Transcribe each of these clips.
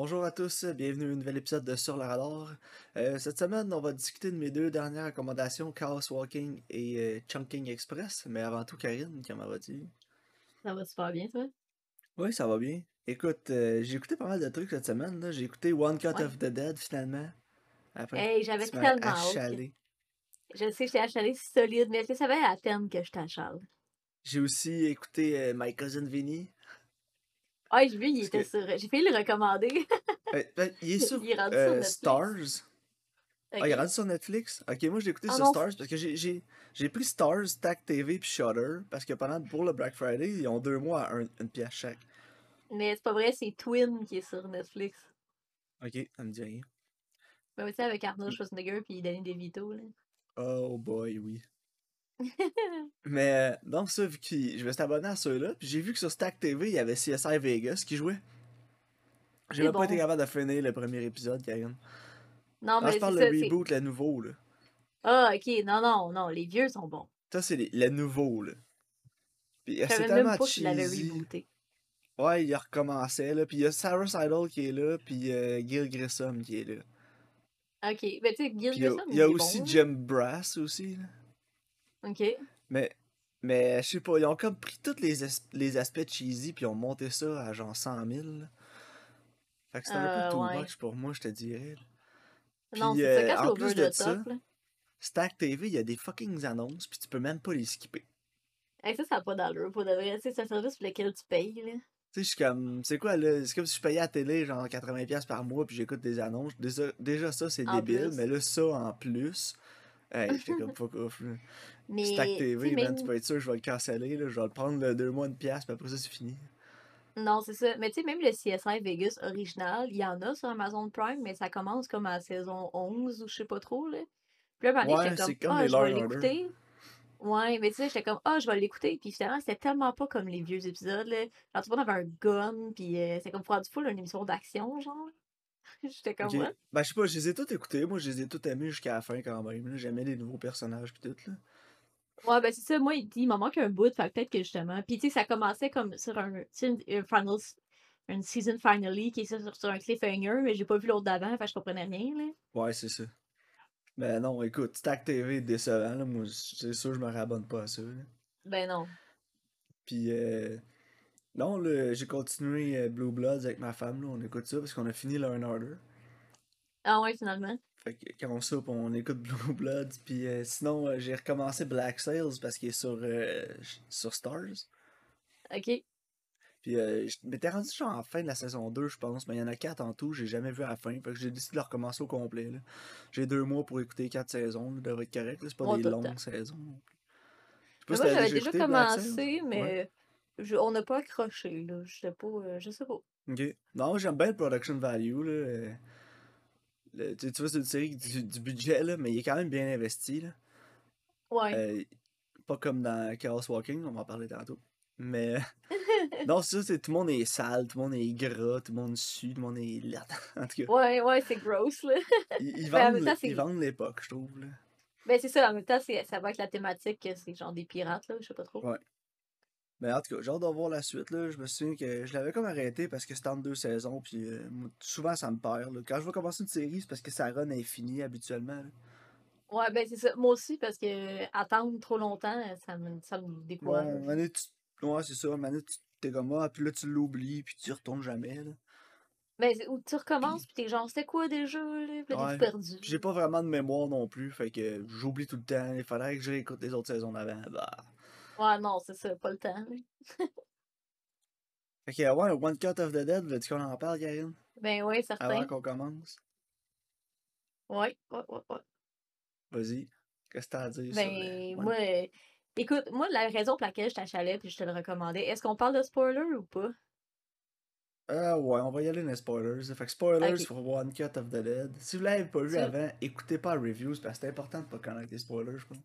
Bonjour à tous, bienvenue à un nouvel épisode de Sur le radar. Euh, cette semaine, on va discuter de mes deux dernières recommandations, Chaos Walking et euh, Chunking Express. Mais avant tout, Karine, comment vas-tu? Ça va super bien, toi? Oui, ça va bien. Écoute, euh, j'ai écouté pas mal de trucs cette semaine. là. J'ai écouté One Cut Ouais. of the Dead finalement. Après, Hey, j'avais tellement hâte. achalé. Je sais, j'étais achalée solide, mais est-ce que ça valait la peine que je t'achale? J'ai aussi écouté My Cousin Vinny. Ah, j'ai vu, il était que- sur. J'ai failli le recommander. Euh, ben, il est sur Il est rendu sur euh, Netflix. Stars. Ah, il est rendu sur Netflix? Ok, moi j'ai écouté Ah sur non, Stars parce que j'ai- pris Stars, Stack TV puis Shudder parce que pendant pour le Black Friday, ils ont deux mois à un- une pièce chaque. Mais c'est pas vrai, c'est Twin qui est sur Netflix. Ok, ça me dit rien. Mais tu sais, avec Arnold Schwarzenegger puis Danny DeVito, là. Oh boy, oui. Mais euh, non, ça, vu que je me suis abonné à ceux-là, puis j'ai vu que sur Stack TV, il y avait CSI Vegas qui jouait. J'ai même pas été capable de finir le premier épisode, Karine. Non, Non, mais je parle c'est. reboot, le nouveau, là. Ah, ok, non, non, non, les vieux sont bons. Ça, c'est les- le nouveau, là. Puis c'est tellement même pas cheesy. rebooté. Ouais, il recommençait, là. Puis il y a Sarah Sidle qui est là, puis euh, Gil Grissom qui est là. Ok, mais tu sais, Gil Puis il y a, Grissom, il y a aussi bon. Jim Brass aussi, là. Ok. Mais, mais je sais pas, ils ont comme pris tous les, les aspects cheesy, puis ils ont monté ça à genre 100 000. là. Fait que c'était un Euh, peu too ouais. much pour moi, je te dirais. là. Non, Puis, c'est ça, euh, quand en plus de ça, top, là. Stack TV, il y a des fucking annonces, puis tu peux même pas les skipper. Hey, ça, ça n'a pas d'allure, pour de vrai. C'est un service pour lequel tu payes, là. Tu sais, je suis comme, c'est quoi là? C'est comme si je payais à la télé genre 80$ par mois, puis j'écoute des annonces. Déjà, déjà ça, c'est débile, plus. mais là, ça en plus. Hey, j'étais comme fuck off. Là. Mais, Stack TV, man, tu peux être sûr, que je vais le canceller. Là. Je vais le prendre le deux mois de pièce, puis après ça, c'est fini. Non, c'est ça. Mais tu sais, même le CSI Vegas original, il y en a sur Amazon Prime, mais ça commence comme à la saison 11 ou je sais pas trop, là. Puis là, Ouais, j'étais c'est comme, ah, les je vais l'écouter. Ouais, mais tu sais, j'étais comme, ah, je vais l'écouter. Puis finalement, c'était tellement pas comme les vieux épisodes, là. Genre, tout le monde avait un gun, puis euh, c'est comme pour du full une émission d'action, genre. J'étais comme, Ok. ouais. Ben, je sais pas, je les ai tous écoutés. Moi, je les ai tous aimés jusqu'à la fin quand même. là. J'aimais les nouveaux personnages, puis tout. Là. Ouais, ben c'est ça. Moi, il dit, il m'en manque un bout, fait peut-être que justement. Puis tu sais, ça commençait comme sur un, une, un finals, une season finale qui est sur, sur un cliffhanger, mais j'ai pas vu l'autre d'avant, fait que je comprenais rien, là. Ouais, c'est ça. Ben non, écoute, Stack TV est décevant. Là. Moi, c'est sûr, je me rabonne pas à ça. là. Ben non. Puis, euh, non, là, j'ai continué euh, Blue Bloods avec ma femme. Là. On écoute ça parce qu'on a fini Law and Order. Ah ouais, finalement. Fait que quand on soupe, on écoute Blue Bloods. Puis euh, sinon, euh, j'ai recommencé Black Sails parce qu'il est sur, euh, sur Stars. Ok. Puis euh, je m'étais rendu genre en fin de la saison 2, je pense, mais il y en a 4 en tout, j'ai jamais vu à la fin. Fait que j'ai décidé de le recommencer au complet. là. J'ai deux mois pour écouter 4 saisons, là, devrait être correct. C'est pas des longues temps. saisons. Je sais pas Mais si moi, j'avais déjà commencé, mais Ouais. je- on n'a pas accroché, là. Je sais pas, je sais pas. Ok. Non, j'aime bien le production value. Là. Le- tu, tu vois, c'est une série du, du budget, là, mais il est quand même bien investi. Là. Ouais. Euh, pas comme dans Chaos Walking, on va en parler tantôt. Mais non, c'est ça, c'est tout le monde est sale, tout le monde est gras, tout le monde sue, tout le monde est laid. en tout cas, Ouais, ouais, c'est gross, là. ils, ils en vendent, temps, ils l'époque, je trouve. Là. Ben, c'est ça, en même temps, c'est- ça va avec la thématique que c'est genre des pirates, là. Je sais pas trop. Ouais. Mais en tout cas, j'ai hâte de voir la suite. Là. Je me souviens que je l'avais comme arrêté parce que c'était entre deux saisons. Puis euh, moi, souvent, ça me perd. là. Quand je vais commencer une série, c'est parce que sa run est finie habituellement. là. Ouais, ben, c'est ça. Moi aussi, parce que attendre trop longtemps, ça me, ça me Ouais, décourage. donné, tu... ouais c'est ça. Donné, tu t'es comme ah, puis là, tu l'oublies, puis tu y retournes jamais. Là. Ben, ou tu recommences, puis t'es genre, c'était quoi déjà, là? Puis là, Ouais. perdu. J'ai pas vraiment de mémoire non plus. Fait que j'oublie tout le temps. Il faudrait que je réécoute les autres saisons d'avant. Bah. Ouais, non, c'est ça, pas le temps. Fait que, ouais, One Cut of the Dead, veux-tu qu'on en parle, Karine? Ben, Avant certain. qu'on commence? Ouais, ouais, ouais, ouais. Vas-y. Qu'est-ce que t'as à dire Ben, euh, moi, euh, écoute, moi, la raison pour laquelle je t'achalais puis je te le recommandais, est-ce qu'on parle de spoiler ou pas? Ah ouais, on va y aller dans les spoilers. Fait que spoilers pour One Cut of the Dead. Si vous l'avez pas vu avant, écoutez pas les reviews parce que c'est important de pas connaître les spoilers, je pense.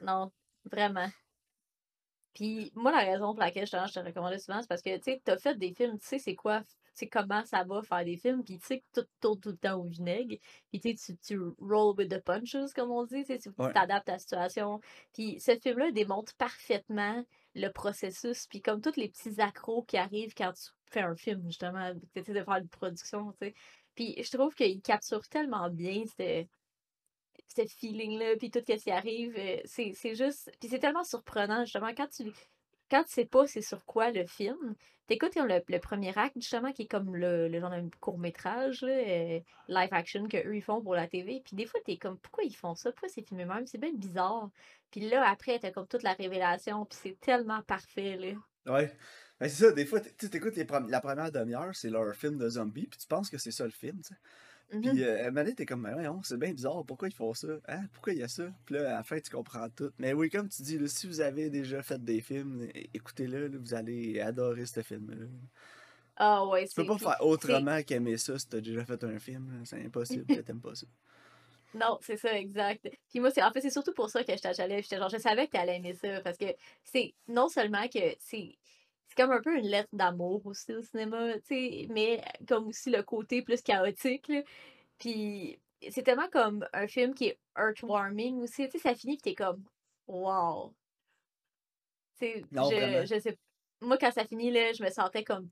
Non, vraiment. Puis moi, la raison pour laquelle je te, je te recommandais souvent, c'est parce que, tu sais, t'as fait des films, tu sais c'est quoi, tu sais comment ça va faire des films, puis tu sais que tout tourne tout le temps au vinaigre, puis tu tu- roll with the punches, comme on dit, tu Ouais. t'adaptes à la situation. Puis ce film-là démontre parfaitement le processus, puis comme tous les petits accros qui arrivent quand tu fais un film, justement, tu de faire une production, tu sais. Puis je trouve qu'il capture tellement bien ce feeling-là, puis tout ce qui arrive. euh, C'est juste. Puis c'est tellement surprenant, justement, quand tu quand tu sais pas c'est sur quoi le film, t'écoutes le, le premier acte, justement, qui est comme le, le genre de court-métrage, euh, live action qu'eux ils font pour la TV. Puis des fois, t'es comme, pourquoi ils font ça? Pourquoi c'est filmé même? C'est bien bizarre. Puis là, après, t'as comme toute la révélation, puis c'est tellement parfait, là. Ouais. Ben, c'est ça, des fois, tu t'écoutes les la première demi-heure, c'est leur film de zombies, puis tu penses que c'est ça le film, tu sais. Mhm. Puis, euh, à un moment donné, t'es comme, ben voyons, c'est bien bizarre, pourquoi ils font ça? Hein? Pourquoi il y a ça? Puis là, à la fin, tu comprends tout. Mais oui, comme tu dis, là, si vous avez déjà fait des films, écoutez-le, vous allez adorer ce film-là. Ah ouais, Tu peux pas puis faire autrement qu'aimer ça si t'as déjà fait un film. C'est impossible que t'aimes pas ça. Non, c'est ça, exact. Puis moi, c'est en fait, c'est surtout pour ça que allée. J'étais genre, je savais que t'allais aimer ça, parce que c'est non seulement que c'est. C'est comme un peu une lettre d'amour aussi au cinéma, tu sais, mais comme aussi le côté plus chaotique, là. Puis c'est tellement comme un film qui est heartwarming aussi, tu sais, ça finit pis t'es comme, wow. Tu je, je sais, moi quand ça finit, là, je me sentais comme,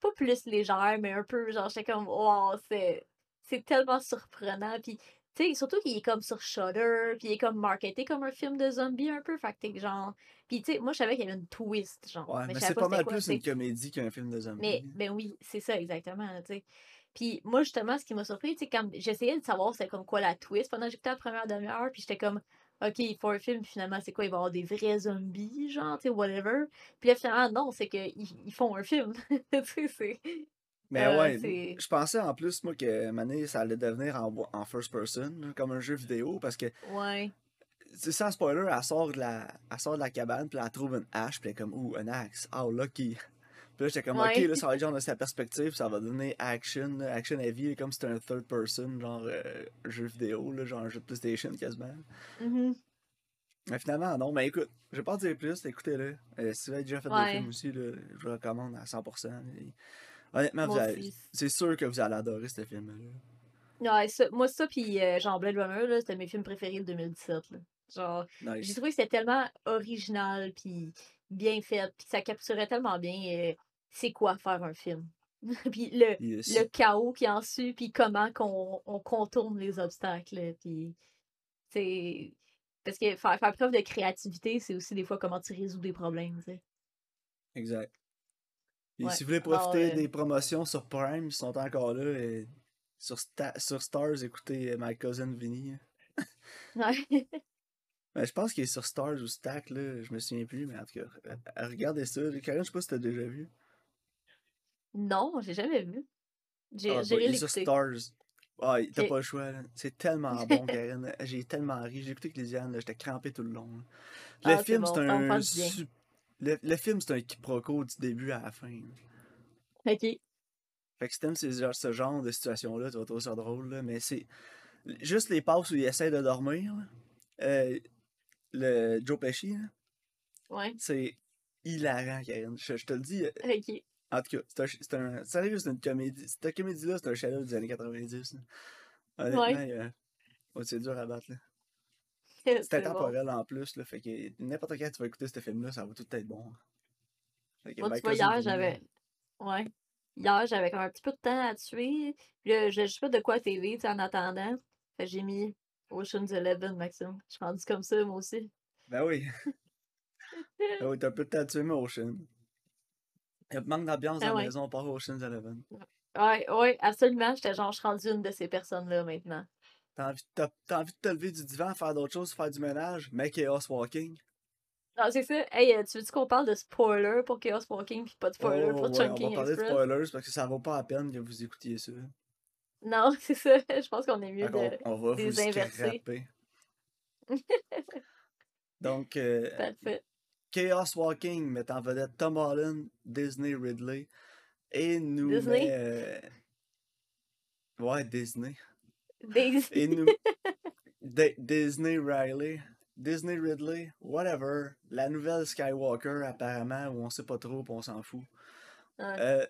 pas plus légère, mais un peu, genre, j'étais comme, wow, c'est, c'est tellement surprenant, puis sais, surtout qu'il est comme sur Shudder, puis il est comme marketé comme un film de zombie un peu, fait que t'es genre, puis tu sais, moi je savais qu'il y avait une twist, genre, Ouais, mais mais je c'est pas mal quoi, plus une comédie qu'un film de Mais, zombies. ben oui, c'est ça exactement, tu sais. Puis moi, justement, ce qui m'a surpris, tu sais, quand j'essayais de savoir c'était comme quoi la twist pendant que j'écoutais la première demi-heure, puis j'étais comme, OK, il faut un film, finalement, c'est quoi, il va y avoir des vrais zombies, genre, tu sais, whatever. Puis là, finalement, non, c'est qu'ils ils font un film. tu sais, c'est... Mais euh, ouais, je pensais en plus, moi, que Mané, ça allait devenir en, en first person, comme un jeu vidéo, parce que, Ouais. c'est sans spoiler, elle sort de la, elle sort de la cabane, puis elle trouve une hache, puis elle est comme, ouh, un axe, oh, lucky. Puis là, j'étais comme, ok, là, ça va être genre de sa perspective, ça va devenir action, action heavy, comme si c'était un third person, genre euh, jeu vidéo, là, genre un jeu de PlayStation quasiment. Mhm. Mais finalement, non, mais écoute, je vais pas en dire plus, écoutez-le. Euh, si vous avez déjà fait des films aussi, là, je vous le recommande à 100%. Et honnêtement, c'est sûr que vous allez adorer ce film-là. Ouais, ça, moi, ça, puis euh, genre Blade Runner, c'était mes films préférés de 2017, là. Genre, j'ai trouvé que c'était tellement original, puis bien fait, puis ça capturait tellement bien euh, c'est quoi faire un film. puis le, Yes. le chaos qui en suit, puis comment qu'on on contourne les obstacles, puis c'est... Parce que faire, faire preuve de créativité, c'est aussi des fois comment tu résous des problèmes, tu sais. Exact. Ouais. si vous voulez Alors, profiter euh, des promotions sur Prime, ils sont encore là. et sur, Sta- sur Stars, écoutez euh, My Cousin Vinny. Ouais. Mais je pense qu'il est sur Stars ou Stack, là. Je me souviens plus, mais en tout cas, regardez ça. Karen, je sais pas si t'as déjà vu. non, j'ai jamais vu. J'ai Ah, bah, il est sur. Stars. Ah, t'as pas le choix, là. C'est tellement bon, Karen. J'ai tellement ri. J'ai écouté avec Lisiane. J'étais crampé tout le long. là. Le Ah, c'est film, bon, c'est me un. Le, le film, c'est un quiproquo du début à la fin. Ok. Fait que si t'aimes ce genre de situation-là, tu vas trouver ça drôle, là, mais c'est juste les passes où il essaie de dormir. là. Euh, le Joe Pesci, là, Ouais. c'est hilarant, Karen. Je, je te le dis. euh, Ok. En tout cas, c'est un, un- sérieux, c'est une comédie. Cette comédie-là, c'est un chef des années 90. là. Honnêtement, Ouais. euh, c'est dur à battre. là. C'est C'est bon. intemporel en plus, là, fait que n'importe quand tu vas écouter ce film-là, ça va tout être bon. Fait que Moi, tu vois, hier, j'avais. Ouais. Hier, j'avais comme un petit peu de temps à tuer. Puis là, je sais pas de quoi TV, en attendant. Fait que j'ai mis Ocean's Eleven, Maxime. Je suis rendue comme ça, moi aussi. Ben oui. ben oui, t'as un peu de temps à tuer, mais Ocean. Il y a manque d'ambiance Ah dans la maison par Ocean's Eleven. Ouais, ouais, absolument. J'étais genre, je suis rendue une de ces personnes-là maintenant. T'as envie, t'as, t'as envie de te lever du divan, faire d'autres choses, faire du ménage, mais Chaos Walking. Non, c'est ça. Hey, euh, tu veux-tu qu'on parle de spoiler pour Chaos Walking puis pas de spoiler Oh, pour ouais, on Chunking va parler de spoilers parce que ça vaut pas la peine que vous écoutiez ça. Non, c'est ça. Je pense qu'on est mieux de on, va les vous inverser. Donc, euh, Parfait. Chaos Walking met en vedette Tom Holland, Disney Ridley et nous Disney? met, euh, Ouais, Disney. Daisy. D- Disney Riley, Disney Ridley, whatever. La nouvelle Skywalker, apparemment, où on sait pas trop, on s'en fout. Ouais. Euh,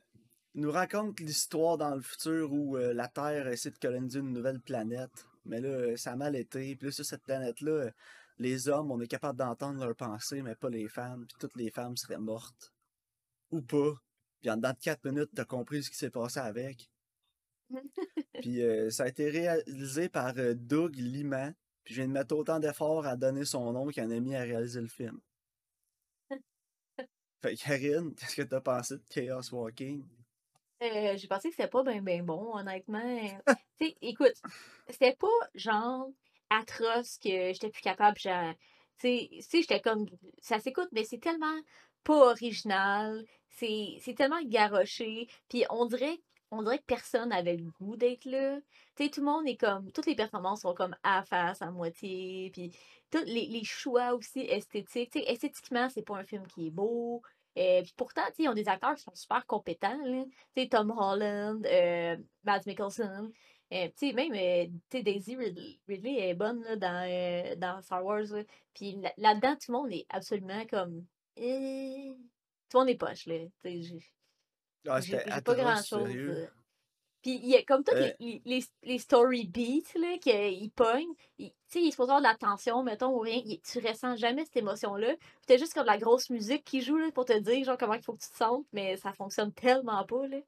nous raconte l'histoire dans le futur où euh, la Terre essaie de coloniser une nouvelle planète. Mais là, euh, ça a mal été. Puis là, sur cette planète-là, les hommes, on est capable d'entendre leurs pensées, mais pas les femmes, puis toutes les femmes seraient mortes. Ou pas. Puis en dedans de 4 minutes, t'as compris ce qui s'est passé avec. puis euh, ça a été réalisé par euh, Doug Liman. Puis je viens de mettre autant d'efforts à donner son nom qu'un ami à réaliser le film. fait Karine, qu'est-ce que t'as pensé de Chaos Walking? Euh, j'ai pensé que c'était pas bien ben bon, honnêtement. tu sais, écoute, c'était pas genre atroce que j'étais plus capable. Tu sais, j'étais comme. Ça s'écoute, mais c'est tellement pas original. C'est tellement garoché. Puis on dirait, on dirait que personne n'avait le goût d'être là. Tu sais, tout le monde est comme. Toutes les performances sont comme à face, à moitié. Puis tous les, les choix aussi esthétiques. Tu sais, esthétiquement, c'est pas un film qui est beau. Euh, puis pourtant, ils ont des acteurs qui sont super compétents. Là. Tom Holland, euh, Mads Mikkelsen. Euh, même euh, Daisy Ridley, est bonne là, dans, euh, dans Star Wars. Puis là-dedans, tout le monde est absolument comme. Eh, tout le monde est poche. Là. Ah, j'ai pas grand-chose. Puis il y a comme tous les, les, les, story beats là, qu'ils pognent. Tu sais, il se pose avoir de l'attention, mettons, ou rien. tu ressens jamais cette émotion-là. Puis t'as juste comme de la grosse musique qui joue là, pour te dire genre comment il faut que tu te sentes, mais ça fonctionne tellement pas. Là.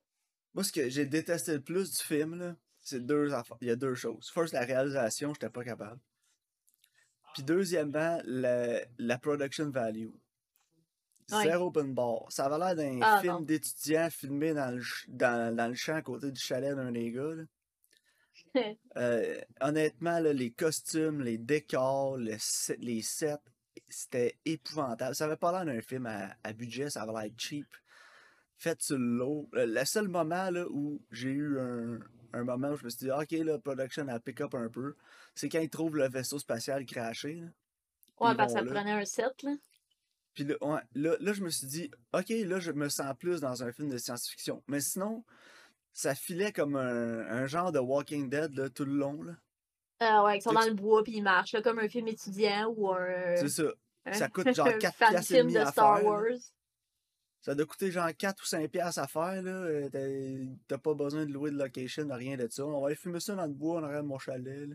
Moi, ce que j'ai détesté le plus du film, là, c'est deux affaires. Il y a deux choses. First, la réalisation, j'étais pas capable. Puis deuxièmement, la, la production value. Zero open bar. Ça avait l'air d'un ah, film d'étudiant filmé dans le, dans, dans, le champ à côté du chalet d'un des gars. euh, honnêtement, là, les costumes, les décors, les sets, c'était épouvantable. Ça avait pas l'air d'un film à, à, budget, ça avait l'air cheap. Fait sur l'eau. Le, seul moment là, où j'ai eu un, un, moment où je me suis dit, ok, la production a pick up un peu, c'est quand ils trouvent le vaisseau spatial craché. Là. Ouais, parce que ça prenait un set, là. Puis là, là, je me suis dit, OK, là, je me sens plus dans un film de science-fiction. Mais sinon, ça filait comme un, genre de Walking Dead là, tout le long. Là. Ah ouais, ils sont dans le bois puis ils marchent, là, comme un film étudiant ou un. C'est ça. Ça coûte genre 4 piastres et demi à Star faire, Wars. Ça doit coûter genre 4 ou 5 piastres à faire. là. Euh, t'as pas besoin de louer de location, rien de ça. On va aller filmer ça dans le bois en arrière de mon chalet. Là.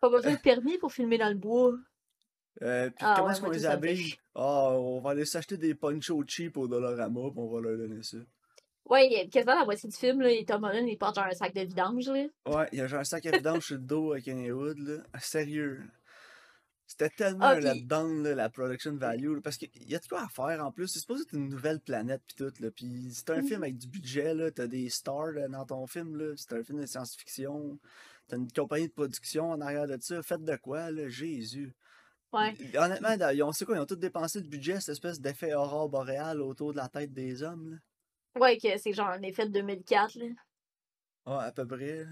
Pas besoin de permis pour filmer dans le bois. Euh, puis ah, comment est-ce qu'on les habille? Ah, on va aller s'acheter des ponchos cheap au Dollarama, puis on va leur donner ça. Ouais, quasiment la moitié du film, là, Tom Holland, il porte genre un sac de vidange, là. Ouais, il y a genre un sac à vidange sur le dos avec un hood, là. Ah, sérieux. C'était tellement ah, là-dedans, là, la production value, parce qu'il y a de quoi à faire en plus. C'est supposé être une nouvelle planète, pis tout, là. Pis c'est un film mm-hmm. avec du budget, là. T'as des stars dans ton film, là. C'est un film de science-fiction. T'as une compagnie de production en arrière de ça. Faites de quoi, là? Jésus. Ouais. Honnêtement, ils ont, quoi, ils ont tout dépensé de budget, cette espèce d'effet aurore boréal autour de la tête des hommes. Là? Ouais, que c'est genre un effet de 2004. Là. Ouais, à peu près.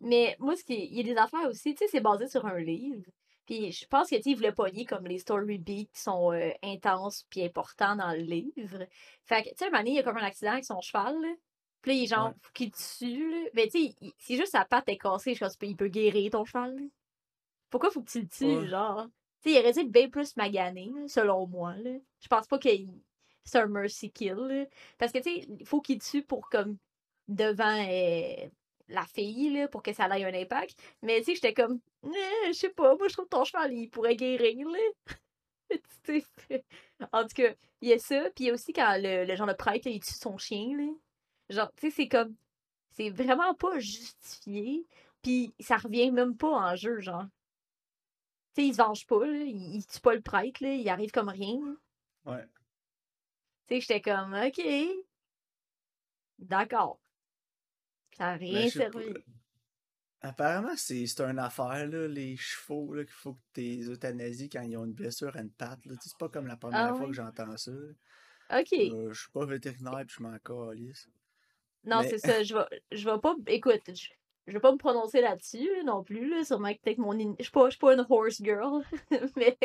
Mais moi, ce qui, il y a des affaires aussi, tu sais, c'est basé sur un livre. Puis je pense que tu voulait pogner comme les story beats qui sont euh, intenses puis importants dans le livre. Fait que, tu sais, un moment il y a comme un accident avec son cheval. Là. Puis là, il est genre, faut qu'il tue. Là. Mais tu sais, c'est juste sa patte est cassée. Je pense qu'il peut guérir ton cheval. Là. Pourquoi faut que tu le tues, genre? Sais, il aurait dû bien plus magané, selon moi. Là. Je pense pas que c'est un mercy kill. Parce que, tu sais, il faut qu'il tue pour, comme, devant euh, la fille, là, pour que ça ait un impact. Mais, tu sais, j'étais comme, eh, je sais pas, moi, je trouve que ton cheval, il pourrait guérir, là. en tout cas, il y a ça. Puis il y a aussi quand le, le genre de prêtre, il tue son chien, là. Genre, tu sais, c'est comme, c'est vraiment pas justifié. Puis ça revient même pas en jeu, genre sais, il se venge pas, là. Il, il tue pas le prêtre, là. Il arrive comme rien. Ouais. Tu sais, j'étais comme, OK. D'accord. Ça n'a rien servi. Apparemment, c'est une affaire, là, les chevaux, là, qu'il faut que tu euthanasies quand ils ont une blessure à une patte. C'est pas comme la première ah fois que j'entends ça. OK. Euh, je suis pas vétérinaire et je m'en calisse. Non, c'est ça. Je vais, je vais pas. Écoute, je, je vais pas me prononcer là-dessus non plus. Là. Sûrement que peut-être mon. Je suis pas, pas une horse girl. mais,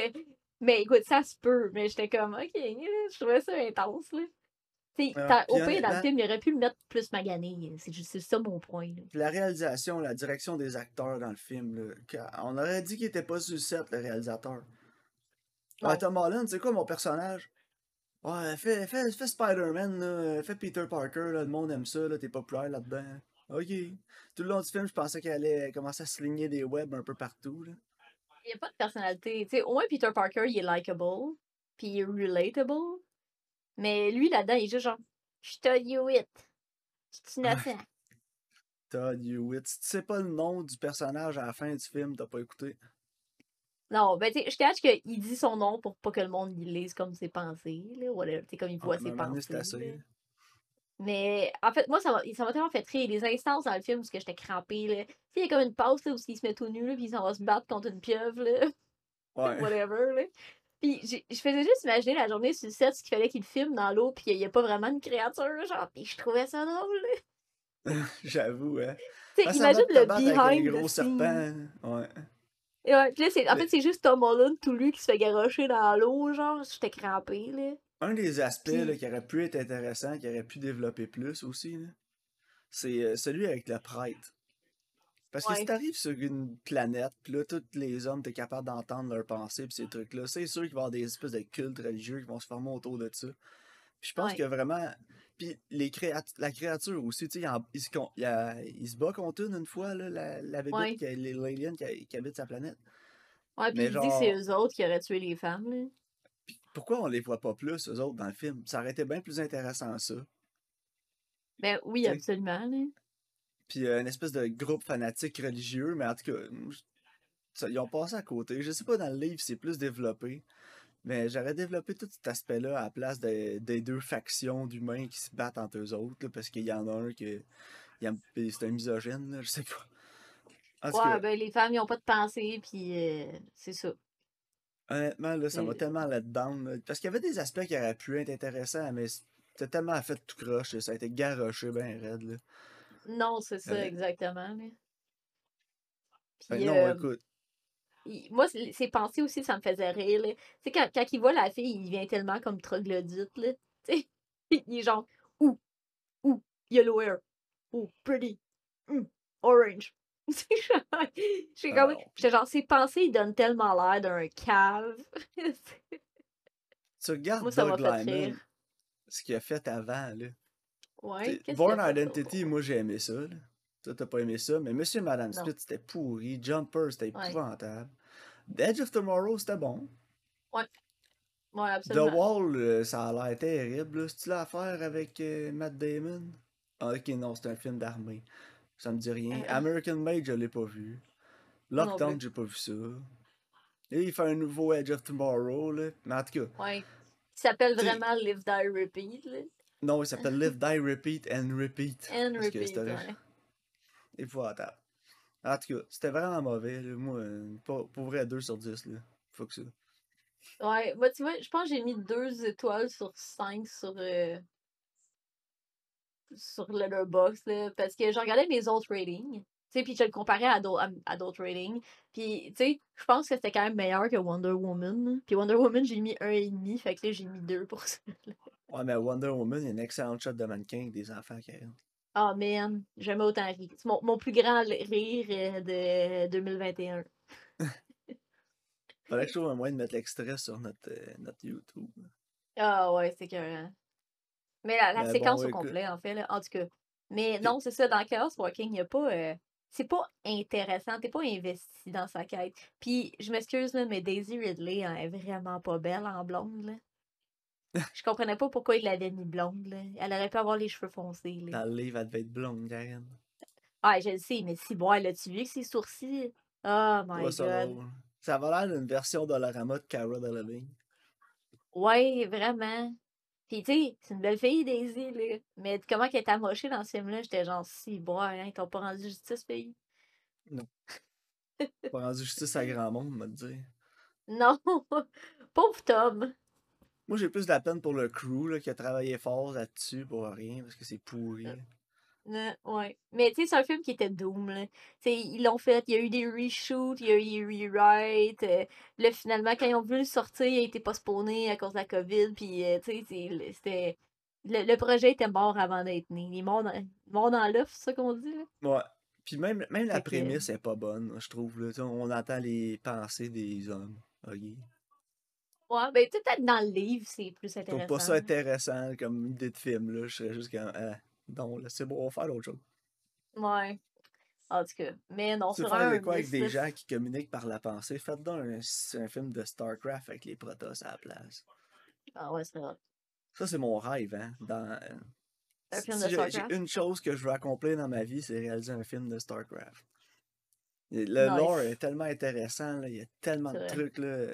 mais écoute, ça se peut. Mais j'étais comme, ok, je trouvais ça intense. Là. Ah, au pire, dans le film, il aurait pu le mettre plus magané. C'est ça mon point. La réalisation, la direction des acteurs dans le film, là, on aurait dit qu'il était pas sur le set, le réalisateur. Ah, Tom Holland, c'est quoi mon personnage? Ouais, fais, fais, fais Spider-Man, fais Peter Parker, là, le monde aime ça, t'es populaire là-dedans. Ok. Tout le long du film, je pensais qu'elle allait commencer à se ligner des webs un peu partout. Là. Il n'y a pas de personnalité. Tu sais, au moins Peter Parker, il est likable, puis il est relatable. Mais lui, là-dedans, il est juste genre, je Todd Hewitt. C'est innocent. Todd Hewitt. Si tu sais pas le nom du personnage à la fin du film, t'as pas écouté. Non, ben tu sais, je cache qu'il dit son nom pour pas que le monde il lise comme ses pensées, là, whatever, tu comme il voit ses donné, pensées. Mais en fait, moi, ça m'a ça m'a tellement fait rire. Les instances dans le film où que j'étais crampée, là. Tu sais, il y a comme une pause là, où il se met tout nu, là, puis il s'en va se battre contre une pieuvre, là. Ouais. whatever, là. Puis je faisais juste imaginer la journée sur le set, ce qu'il fallait qu'il filme dans l'eau, puis il n'y a pas vraiment une créature, genre, puis je trouvais ça drôle, là. J'avoue, hein. Tu sais, Ah, imagine le battre avec un behind gros serpent. Ouais. Et ouais, puis là, c'est- en fait, c'est juste Tom Holland, tout lui, qui se fait garocher dans l'eau, genre, j'étais crampée, là. Un des aspects là, qui aurait pu être intéressant, qui aurait pu développer plus aussi, c'est euh, celui avec le prêtre. Parce que si t'arrives sur une planète, pis là, tous les hommes, t'es capable d'entendre leurs pensées pis ces trucs-là, c'est sûr qu'il va y avoir des espèces de cultes religieux qui vont se former autour de ça. Puis je pense Ouais. que vraiment... Puis les créat la créature aussi, tu sais, il, se il bat contre une une fois, là, la, la Ouais. qui, l'alien qui, qui habite sa planète. Ouais, puis il dit que c'est eux autres qui auraient tué les femmes, là. Pourquoi on les voit pas plus, eux autres, dans le film? Ça aurait été bien plus intéressant, ça. Ben oui, absolument, là. Puis euh, une espèce de groupe fanatique religieux, mais en tout cas, ils ont passé à côté. Je sais pas, dans le livre, c'est plus développé. Mais j'aurais développé tout cet aspect-là à la place des, des deux factions d'humains qui se battent entre eux autres, là, parce qu'il y en a un qui c'est un misogyne, là, je sais pas. En Ouais, cas, ben les femmes, ils ont pas de pensée, puis euh, c'est ça. Honnêtement, là, ça m'a Euh. tellement let down. là, parce qu'il y avait des aspects qui auraient pu être intéressants, mais c'était tellement fait tout croche, ça a été garoché bien raide. Là. Non, c'est ça, exactement, Puis, que non, euh, écoute, il- moi, ces pensées aussi, ça me faisait rire. Tu sais, quand, quand il voit la fille, il vient tellement comme troglodyte, là. Il est genre, ouh, ouh, yellow hair, ouh, pretty, hum, orange. C'est genre- Ah comme, j'étais genre, ses pensées, ils donnent tellement l'air d'un cave. tu regardes moi, ça m'a Doug fait Lyman, rire. ce qu'il a fait avant, là. Ouais, T'sais, qu'est-ce Born qu'il a fait? Identity, d'autre? moi j'ai aimé ça. Là. Toi, t'as pas aimé ça, mais Monsieur et Madame Non. Smith, c'était pourri. Jumper, c'était Ouais. épouvantable. The Edge of Tomorrow, c'était bon. Ouais, The absolument. Wall, euh, ça a l'air terrible. là. C'est-tu l'affaire avec euh, Matt Damon? Ah, ok, non, c'est un film d'armée. Ça me dit rien. Euh. American Made, je l'ai pas vu. Lockdown, j'ai pas vu ça. Et il fait un nouveau Edge of Tomorrow, là. Mais en tout cas, Ouais. Il s'appelle vraiment Live, Die, Repeat, là. non, il s'appelle Live, Die, Repeat and Repeat. And Parce Repeat, ouais. épouvantable. En tout cas, c'était vraiment mauvais. Là. Moi, euh, pour, pour vrai, 2 sur 10. Là. Faut que ça. Ouais, moi, tu vois, je pense que j'ai mis deux étoiles sur cinq sur, euh, sur Letterboxd, là, parce que je regardais mes autres ratings, tu sais, puis je le comparais à d'au- à à d'autres ratings, puis, tu sais, je pense que c'était quand même meilleur que Wonder Woman, puis Wonder Woman, j'ai mis un et demi, fait que là, j'ai mis deux pour ça. Ouais, mais Wonder Woman, il y a une excellente shot de mannequin avec des enfants qui arrivent. Ah, man, jamais autant rire. C'est mon, mon plus grand rire euh, de 2021. Faudrait que je trouve un moyen de mettre l'extrait sur notre, euh, notre YouTube. Ah ouais, c'est que. Mais la, la Mais séquence bon, au écoute. complet, en fait, là, en tout cas. Mais non, c'est ça, dans Chaos Walking, il n'y a pas. euh, c'est pas intéressant, t'es pas investi dans sa quête. Puis, je m'excuse, mais Daisy Ridley elle est vraiment pas belle en blonde, là. Je comprenais pas pourquoi il l'avait mis blonde, là. Elle aurait pu avoir les cheveux foncés, là. Dans le livre, elle devait être blonde, Karen. Ah, je le sais, mais si, bon, elle a-tu vu que ses sourcils? Oh my Ouais, ça, god. drôle. ça va l'air d'une version Dollarama de Cara Delevingne. Ouais, vraiment. Puis, tu sais, c'est une belle fille, Daisy, là. Mais comment qu'elle est amochée dans ce film-là, j'étais genre, si, bois, hein, ils t'ont pas rendu justice, fille? Pas rendu justice à grand monde, me dire. Non, pauvre Tom. Moi, j'ai plus de la peine pour le crew là, qui a travaillé fort là-dessus pour rien, parce que c'est pourri. Euh, ouais. Mais tu sais, c'est un film qui était doom, là. Ils l'ont fait, il y a eu des reshoots, il y a eu des rewrites. euh, là, finalement, quand ils ont voulu le sortir, il a été postponé à cause de la COVID. Puis, euh, tu sais, c'était. Le, le projet était mort avant d'être né. Il est mort dans, mort dans l'œuf, c'est ça qu'on dit, là? Ouais. Puis même, même la prémisse est pas bonne, je trouve. Là. On entend les pensées des hommes. Ouais, ben peut-être dans le livre, c'est plus Je intéressant. trouve pas ça intéressant comme idée de film. Là. Je serais juste comme, ah, non, là, c'est bon, on va faire d'autres choses. Ouais. En tout cas, mais non, c'est un quoi avec des gens qui communiquent par la pensée? Faites donc un, un film de StarCraft avec les Protoss à la place. Ah ouais, c'est vrai. Ça, c'est mon rêve, hein. Dans, euh, Un film de StarCraft? une chose que je veux accomplir dans ma vie, c'est réaliser un film de StarCraft. Le lore est tellement intéressant, là. il y a tellement de trucs là,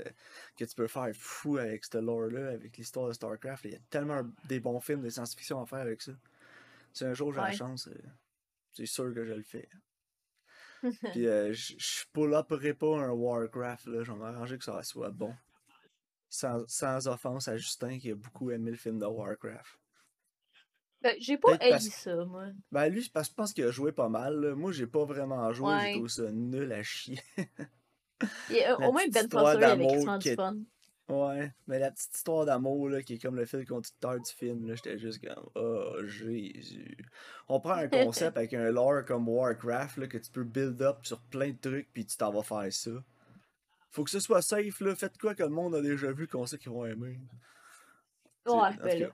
que tu peux faire fou avec ce lore-là, avec l'histoire de StarCraft. Il y a tellement des bons films de science-fiction à faire avec ça. Si un jour j'ai la chance, euh, c'est sûr que je le fais. Puis euh, je je pull-uperai pas un Warcraft, là. Je vais m'arranger que ça soit bon. Sans, sans offense à Justin qui a beaucoup aimé le film de Warcraft. Ben, j'ai pas parce- haï ça, moi. Ben lui, parce je pense qu'il a joué pas mal. là. Moi, j'ai pas vraiment joué, j'ai Ouais. trouvé ça nul à chier. Et, euh, au moins, Ben Foster, il avait du fun. Ouais, mais la petite histoire d'amour là, qui est comme le fil conducteur du film, là, j'étais juste comme Oh Jésus. On prend un concept avec un lore comme Warcraft là, que tu peux build up sur plein de trucs puis tu t'en vas faire ça. Faut que ce soit safe là, faites quoi que le monde a déjà vu qu'on sait qu'ils vont aimer. Ouais, ben cas, là.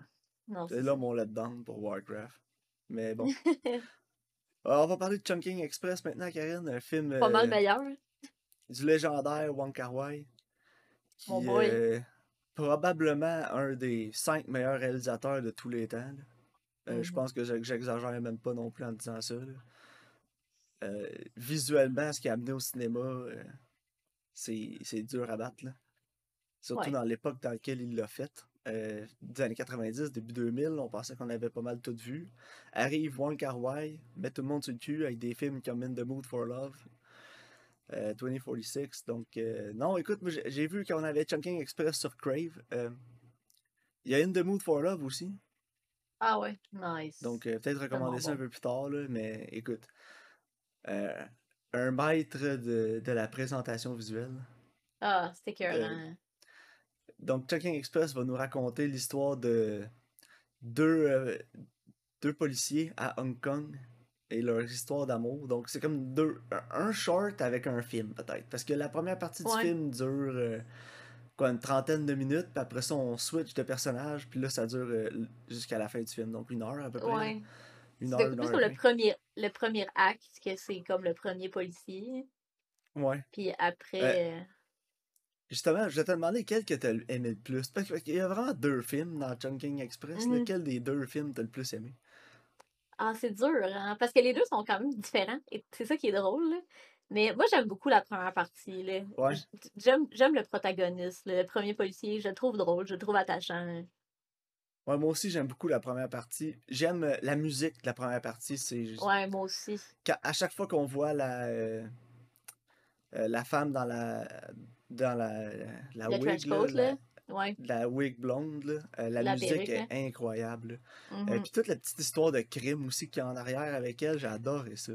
Non, C'est c'est là mon letdown pour Warcraft. Mais bon. Alors, on va parler de Chunking Express maintenant, Karine, un film pas mal euh, meilleur. du légendaire Wong Kar Wai, qui Mon boy. est probablement un des cinq meilleurs réalisateurs de tous les temps. Euh, Je Mhm. pense que j'ex- j'exagère même pas non plus en disant ça. Euh, visuellement, ce qui a amené au cinéma, euh, c'est dur à battre. là. Surtout Ouais. dans l'époque dans laquelle il l'a fait. Des années 90, début 2000, on pensait qu'on avait pas mal tout vu. Arrive Wong Kar Wai, met tout le monde sur le cul avec des films comme In the Mood for Love, euh, 2046. Donc, euh, non, écoute, j'ai vu qu'on avait Chunking Express sur Crave. Euh, Il y a In the Mood for Love aussi. Ah ouais, nice. Donc, euh, peut-être recommander ça un peu plus tard, là, mais écoute. euh, un maître de, de la présentation visuelle. Ah, c'était écœurant. Donc, Chunking Express va nous raconter l'histoire de deux, deux policiers à Hong Kong et leur histoire d'amour. Donc, c'est comme deux, un, short avec un film, peut-être. Parce que la première partie du film dure euh, quoi, une trentaine de minutes, puis après ça, on switch de personnage, puis là, ça dure euh, jusqu'à la fin du film. Donc, une heure à peu près. Ouais. Une heure, une plus heure le premier, le premier acte que c'est comme le premier policier. Ouais. Puis après. euh, Justement, je vais te demander quel que t'as aimé le plus. Parce qu'il y a vraiment deux films dans Chunking Express. Mhm. Lequel des deux films t'as le plus aimé? Ah, c'est dur, hein? Parce que les deux sont quand même différents. Et c'est ça qui est drôle, là. Mais moi, j'aime beaucoup la première partie, là. Ouais. J'aime, j'aime le protagoniste, le premier policier. Je le trouve drôle, je le trouve attachant. Ouais, moi aussi, j'aime beaucoup la première partie. J'aime euh, la musique de la première partie. C'est Ouais, moi aussi. à chaque fois qu'on voit la euh, euh, la femme dans la dans la la Le wig trench là, coat, la, là. Ouais. la wig blonde là, euh, la, La musique est là. incroyable. Mhm. puis toute la petite histoire de crime aussi qu'il y a en arrière avec elle, adoré ça.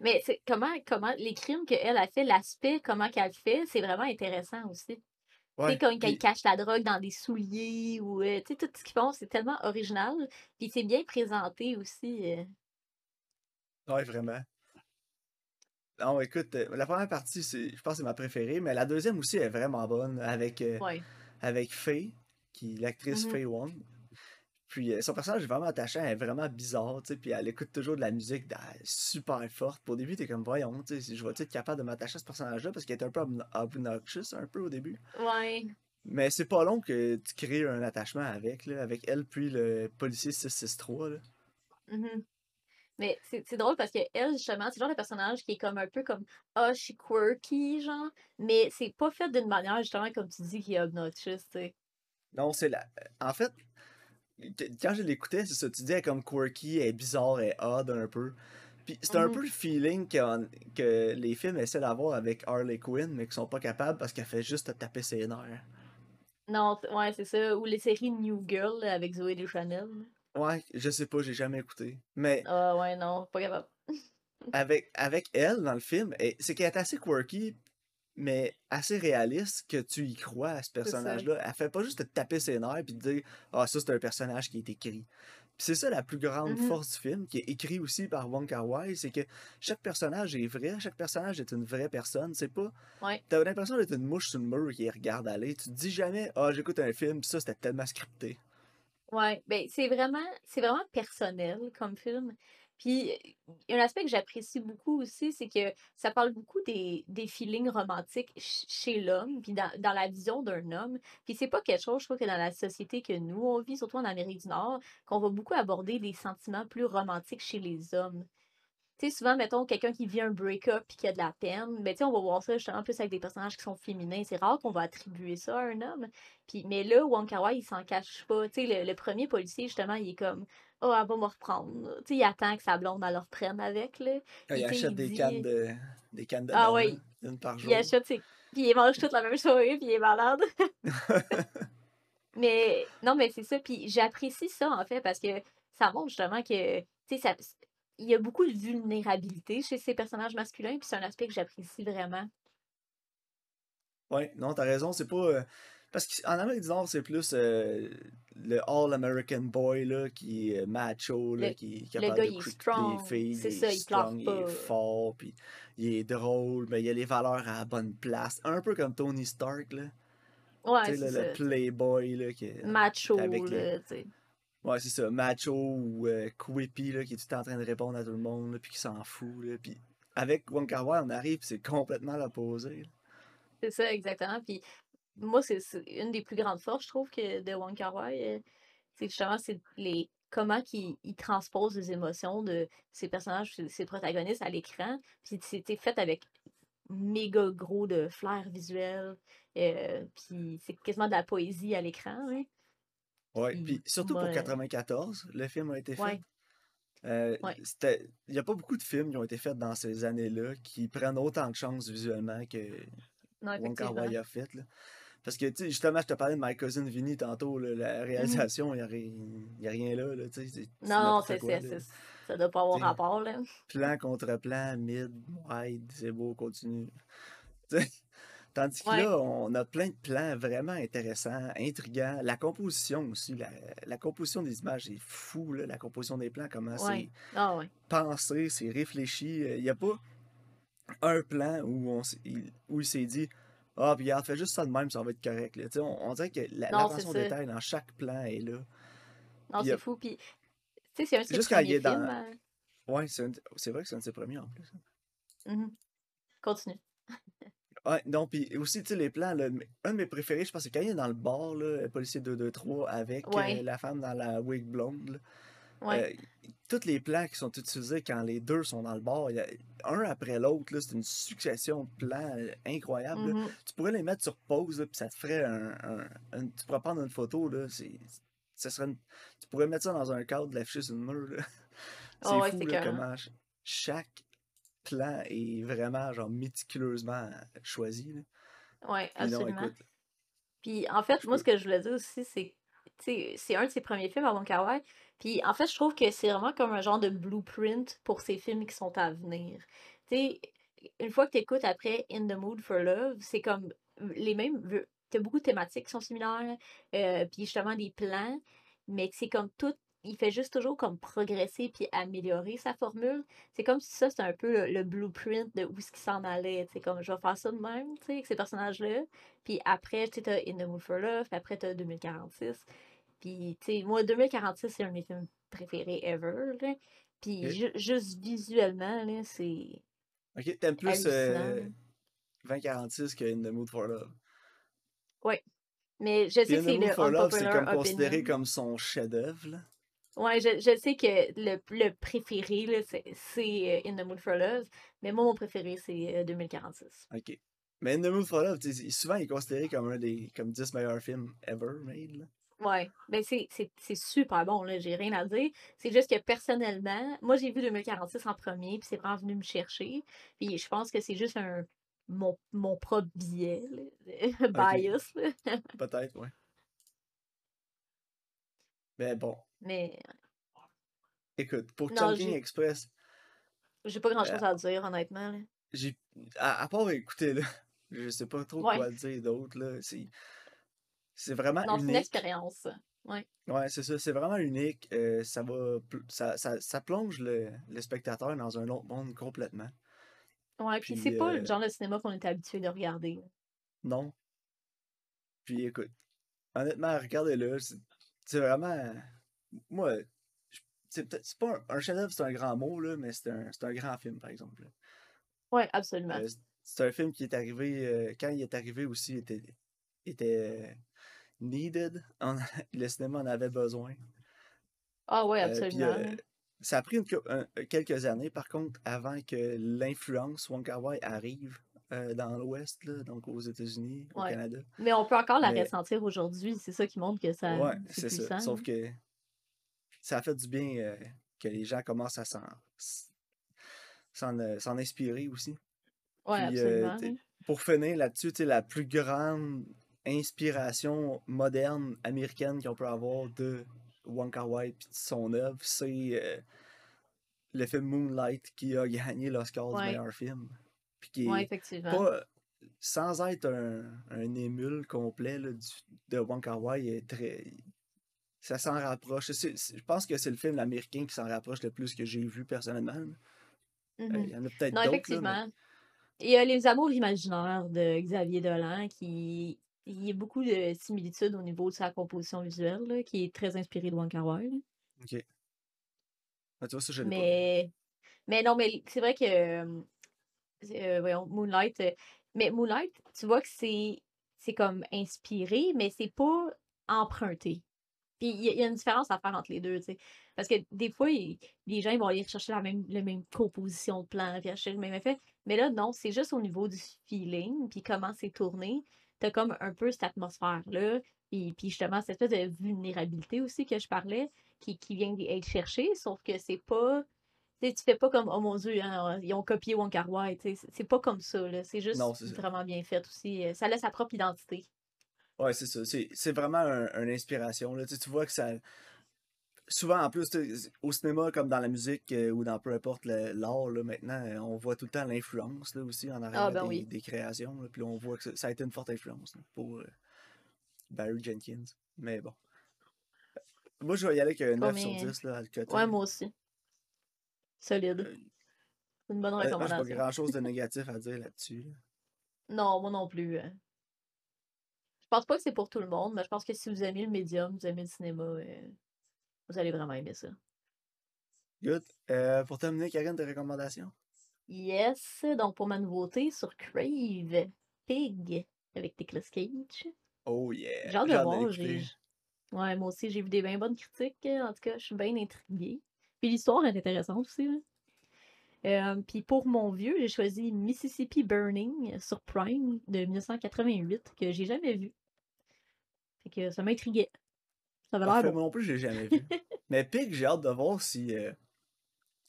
Mais comment, comment les crimes qu'elle a fait, l'aspect, comment qu'elle fait, c'est vraiment intéressant aussi. Tu Ouais, sais, quand, puis- ils cachent la drogue dans des souliers ou euh, tu sais, tout ce qu'ils font, c'est tellement original. Puis c'est bien présenté aussi. euh. Ouais, vraiment. Non, écoute, la première partie, c'est, je pense que c'est ma préférée, mais la deuxième aussi est vraiment bonne avec, euh, Ouais. Avec Faye, qui l'actrice Mhm. Faye Wong. Puis euh, son personnage est vraiment attachant, elle est vraiment bizarre, tu sais, puis elle écoute toujours de la musique da- super forte. Au début, t'es comme, voyons, tu sais, je vais être capable de m'attacher à ce personnage-là parce qu'elle est un peu obno- obnoxious un peu au début. Ouais. Mais c'est pas long que tu crées un attachement avec, là, avec elle, puis le policier 663, là. Mhm. Mais c'est drôle parce que elle, justement, c'est le genre de personnage qui est comme un peu comme Ah, je suis quirky, genre. Mais c'est pas fait d'une manière, justement, comme tu dis, qui est obnoxious, tu sais. Non, c'est la. En fait, quand je l'écoutais, c'est ça, tu dis elle est comme quirky, elle est bizarre, elle est odd un peu. Puis c'est un Mhm. peu le feeling que les films essaient d'avoir avec Harley Quinn, mais qui sont pas capables parce qu'elle fait juste te taper ses nerfs. Non, ouais, c'est ça. Ou les séries New Girl avec Zoé Deschanel. Ouais, je sais pas, j'ai jamais écouté. Mais Ah, ouais, non, pas capable. avec, avec elle dans le film, c'est qu'elle est assez quirky, mais assez réaliste que tu y crois à ce personnage-là. Elle fait pas juste te taper ses nerfs et te dire Ah, ça c'est un personnage qui est écrit. Puis c'est ça la plus grande Mhm. force du film, qui est écrit aussi par Wong Kar Wai, c'est que chaque personnage est vrai, chaque personnage est une vraie personne. C'est pas. Ouais. T'as l'impression d'être une mouche sur le mur qui regarde aller. Tu te dis jamais Ah, j'écoute un film, pis ça c'était tellement scripté. Ouais, ben c'est vraiment, c'est vraiment personnel comme film. Puis, un aspect que j'apprécie beaucoup aussi, c'est que ça parle beaucoup des, des feelings romantiques ch- chez l'homme, puis dans, dans la vision d'un homme. Puis, c'est pas quelque chose, je trouve, que dans la société que nous, on vit, surtout en Amérique du Nord, qu'on va beaucoup aborder des sentiments plus romantiques chez les hommes. Tu sais, souvent, mettons, quelqu'un qui vit un break-up puis qui a de la peine, mais tu sais, on va voir ça justement plus avec des personnages qui sont féminins. C'est rare qu'on va attribuer ça à un homme. Puis, mais là, Wong Kar-wai, il s'en cache pas. Tu sais, le, le premier policier, justement, il est comme « Oh, elle va me reprendre. » Tu sais, il attend que sa blonde, elle le reprenne avec, là. Ah, il achète il des dit- cannes de, des cannes de Ah ouais. une par jour. Il achète ses... Puis il mange toute la même soirée, puis il est malade. mais non, mais c'est ça. Puis j'apprécie ça, en fait, parce que ça montre justement que, tu sais, ça... il y a beaucoup de vulnérabilité chez ces personnages masculins, puis c'est un aspect que j'apprécie vraiment. Ouais, non, t'as raison, c'est pas. euh, Parce qu'en Amérique du Nord, c'est plus euh, le All-American Boy là, qui est macho, là, Le- qui est le gars, de il est strong, filles, c'est il ça, est il strong, il pas. est fort, puis il est drôle, mais il a les valeurs à la bonne place. Un peu comme Tony Stark, là. Ouais, c'est le, le ça. playboy, là. Qui, est- Macho, avec là. Ouais, c'est ça, macho ou euh, là, qui est tout en train de répondre à tout le monde, puis qui s'en fout, là. Puis avec Wong Kar-wai, on arrive, c'est complètement l'opposé. C'est ça, exactement. Puis moi, c'est une des plus grandes forces, je trouve, que de Wong Kar-wai. euh, C'est justement c'est les comment il transpose les émotions de ses personnages, ses protagonistes à l'écran. Puis c'était fait avec méga gros de flair visuel. euh, puis c'est quasiment de la poésie à l'écran. hein. Ouais, Puis puis surtout pour euh, 94, le film a été fait. Ouais. Euh, Ouais. Il n'y a pas beaucoup de films qui ont été faits dans ces années-là qui prennent autant de chance visuellement que Non, Wong. Kar-wai a fait. Là. Parce que, justement, je te parlais de My Cousin Vinny tantôt, là, la réalisation, il n'y a, rien là. là Non, c'est c'est- ça doit pas avoir T'sais, rapport, là. Plan contre plan, mid, wide, c'est beau, continue. Tandis que Ouais. là, on a plein de plans vraiment intéressants, intrigants. La composition aussi, la, la composition des images, c'est fou, là, la composition des plans, comment Ouais. c'est Ah ouais. pensé, c'est réfléchi. Il n'y a pas un plan où, on, où il s'est dit Ah, puis regarde, fais juste ça de même, ça va être correct. là. On, on dirait que la- l'attention ça. détail dans chaque plan est là. Non, a- c'est fou. Puis, tu sais, c'est un de ses premiers est dans- films. euh, Ouais, c'est un- vrai que c'est un de ses premiers en plus. mhm. Continue. Ouais, non, puis aussi, tu sais, les plans, là, un de mes préférés, je pense, c'est quand il est dans le bar, là, policier 223, avec euh, Ouais. la femme dans la wig blonde. là. Ouais. Euh, tous les plans qui sont utilisés quand les deux sont dans le bar, il y a, un après l'autre, c'est une succession de plans euh, incroyables. Mhm. Tu pourrais les mettre sur pause, puis ça te ferait un, un- un- Tu pourrais prendre une photo, là, c'est... Ça serait une- Tu pourrais mettre ça dans un cadre, l'afficher sur le mur. C'est Ah ouais, fou, c'est là, comment ch- chaque plan est vraiment, genre, méticuleusement choisi, là. Ouais, Puis non, absolument. écoute, Puis en fait, moi, ce que je voulais dire aussi, c'est c'est un de ses premiers films à Wong Kar-wai. Puis en fait, je trouve que c'est vraiment comme un genre de blueprint pour ses films qui sont à venir. Tu sais, une fois que tu écoutes après In the Mood for Love, c'est comme les mêmes. Tu as beaucoup de thématiques qui sont similaires, euh, puis justement des plans, mais c'est comme tout. Il fait juste toujours comme progresser puis améliorer sa formule. C'est comme si ça, c'était un peu le, le blueprint de où ce qui s'en allait. C'est comme je vais faire ça de même, tu sais, avec ces personnages-là. Puis après, tu sais, t'as In the Mood for Love, puis après, t'as 2046. Puis, tu sais, moi, 2046, c'est un de mes films préférés ever, là. Puis, ju- juste visuellement, là, c'est Ok, t'aimes plus hallucinant. euh, là. 2046 que In the Mood for Love. Ouais. Mais je sais In que the c'est Mood le for Love, c'est comme considéré opinion. comme son chef-d'œuvre, là. Ouais, je, je sais que le, le préféré, là, c'est c'est, euh, In the Mood for Love. Mais moi, mon préféré, c'est euh, 2046. Ok. Mais In the Mood for Love, souvent, il est considéré comme un des comme 10 meilleurs films ever made, là. Ouais, ben c'est c'est- c'est super bon, là, j'ai rien à dire. C'est juste que personnellement, moi j'ai vu 2046 en premier, puis c'est vraiment venu me chercher. Puis je pense que c'est juste un mon, mon propre biais, là, bias, peut-être, ouais. Mais bon, Mais écoute, pour non, Express, j'ai pas euh, grand-chose à dire, honnêtement, là. j'ai à, à part écouter, là, je sais pas trop Ouais. quoi dire d'autre, là. C'est c'est vraiment Non, c'est une expérience. Ouais. Ouais, c'est ça, c'est vraiment unique. euh, ça va ça, ça, ça plonge le, le spectateur dans un autre monde complètement. Ouais, puis Puis c'est pas le euh, genre de cinéma qu'on est habitué de regarder. non. Puis écoute, honnêtement, regardez-le, c'est vraiment moi, c'est peut-être c'est pas un, un chef-d'œuvre, c'est un grand mot, là, mais c'est un, c'est un grand film, par exemple. Ouais, absolument. Euh, c'est un film qui est arrivé, euh, quand il est arrivé aussi, il était, était euh, needed. On- le cinéma en avait besoin. Ah Euh, puis, absolument. ça a pris une cou- un- quelques années, par contre, avant que l'influence Wong Kar Wai arrive euh, dans l'Ouest, donc aux États-Unis, au. Canada. Mais on peut encore la mais- ressentir aujourd'hui. C'est ça qui montre que ça ouais, c'est c'est ça. Sauf hein? que ça a fait du bien euh, que les gens commencent à s'en, s'en, euh, inspirer aussi. Euh, absolument. pour finir là-dessus, la plus grande inspiration moderne américaine qu'on peut avoir de Wong Kar Wai puis de son œuvre, c'est le film Moonlight qui a gagné l'Oscar Ouais. du meilleur film. Puis qui Ouais, est effectivement. pas, sans être un, un émule complet là, du- de Wong Kar Wai, est très, ça s'en rapproche. Je pense que c'est le film américain qui s'en rapproche le plus que j'ai vu personnellement. là. Euh. Il y en a peut-être d'autres, là, mais- effectivement. Il y a Les Amours imaginaires de Xavier Dolan qui. Il y a beaucoup de similitudes au niveau de sa composition visuelle, là, qui est très inspirée de Wong Kar Wai. Ok. Ah, tu vois, ça, je pas. Mais, mais non, mais c'est vrai que euh, voyons, Moonlight. euh, mais Moonlight, tu vois que c'est c'est comme inspiré, mais c'est pas emprunté. Puis il y, a une différence à faire entre les deux, tu sais. Parce que des fois, les gens ils vont aller chercher la même, la même composition de plan, puis acheter le même effet. Mais là, non, c'est juste au niveau du feeling, puis comment c'est tourné. T'as comme un peu cette atmosphère-là, puis, puis justement, cette espèce de vulnérabilité aussi que je parlais, qui, qui vient être chercher, sauf que c'est pas. Tu fais pas comme, oh mon Dieu, hein, ils ont copié tu sais, c'est pas comme ça, là. C'est juste Non, vraiment bien fait aussi. euh, Ça laisse sa propre identité. Ouais, c'est ça. C'est, vraiment un- une inspiration. Là. Tu, vois que ça. Souvent, en plus, au cinéma, comme dans la musique euh, ou dans peu importe l'art, maintenant, euh, on voit tout le temps l'influence là, aussi en arrière Ah, ben des, oui. des créations. là, puis on voit que ça, a été une forte influence là, pour euh, Barry Jenkins. Mais bon. Moi, je vais y aller avec un 9 sur Combien? 10 là, à le coter. Ouais, moi aussi. Solide. Euh, C'est une bonne j'ai pas recommandation. grand chose de négatif à dire là-dessus. là. Non, moi non plus. euh. Je pense pas que c'est pour tout le monde, mais je pense que si vous aimez le médium, vous aimez le cinéma, euh, vous allez vraiment aimer ça. Good. Euh, pour terminer, Karine, tes recommandations? Yes, donc pour ma nouveauté sur Crave, Pig avec Nicolas Cage. Oh yeah. Hâte de voir. j'ai- Ouais, moi aussi, j'ai vu des bien bonnes critiques. euh, En tout cas, je suis bien intriguée. Puis l'histoire est intéressante aussi. là. Euh, puis pour mon vieux, j'ai choisi Mississippi Burning sur Prime de 1988 que j'ai jamais vu. Fait que ça m'intriguait. Ça avait l'air bon. moi non plus, je l'ai jamais vu. Mais Pig, j'ai hâte de voir si euh,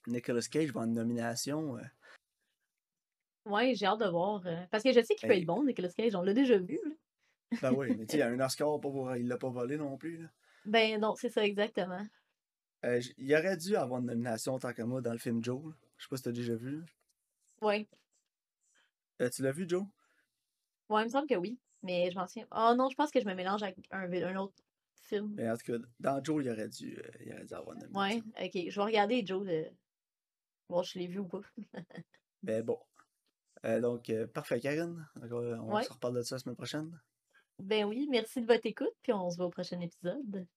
Nicolas Cage va en nomination. euh. Ouais, j'ai hâte de voir. euh, Parce que je sais qu'il peut Hey. être bon, Nicolas Cage. On l'a déjà vu. là. Ben oui, mais tu sais, il y a un Oscar, pour... il l'a pas volé non plus. Là. Ben non, c'est ça exactement. Euh, j- il aurait dû avoir une nomination tant que moi dans le film Joe. Je sais pas si t'as déjà vu. Ouais. Euh, tu l'as vu, Joe? Ouais, il me semble que oui. Mais je m'en souviens. Oh non, je pense que je me mélange avec un, un autre film. Mais en tout cas, dans Joe, il aurait dû, euh, il aurait dû avoir une Ouais, nomination. ok. Je vais regarder Joe. Voir si je l'ai vu ou pas. Ben bon. Euh, donc, euh, parfait, Karine. Donc, euh, on Ouais. se reparle de ça la semaine prochaine. Ben oui, merci de votre écoute, puis on se voit au prochain épisode.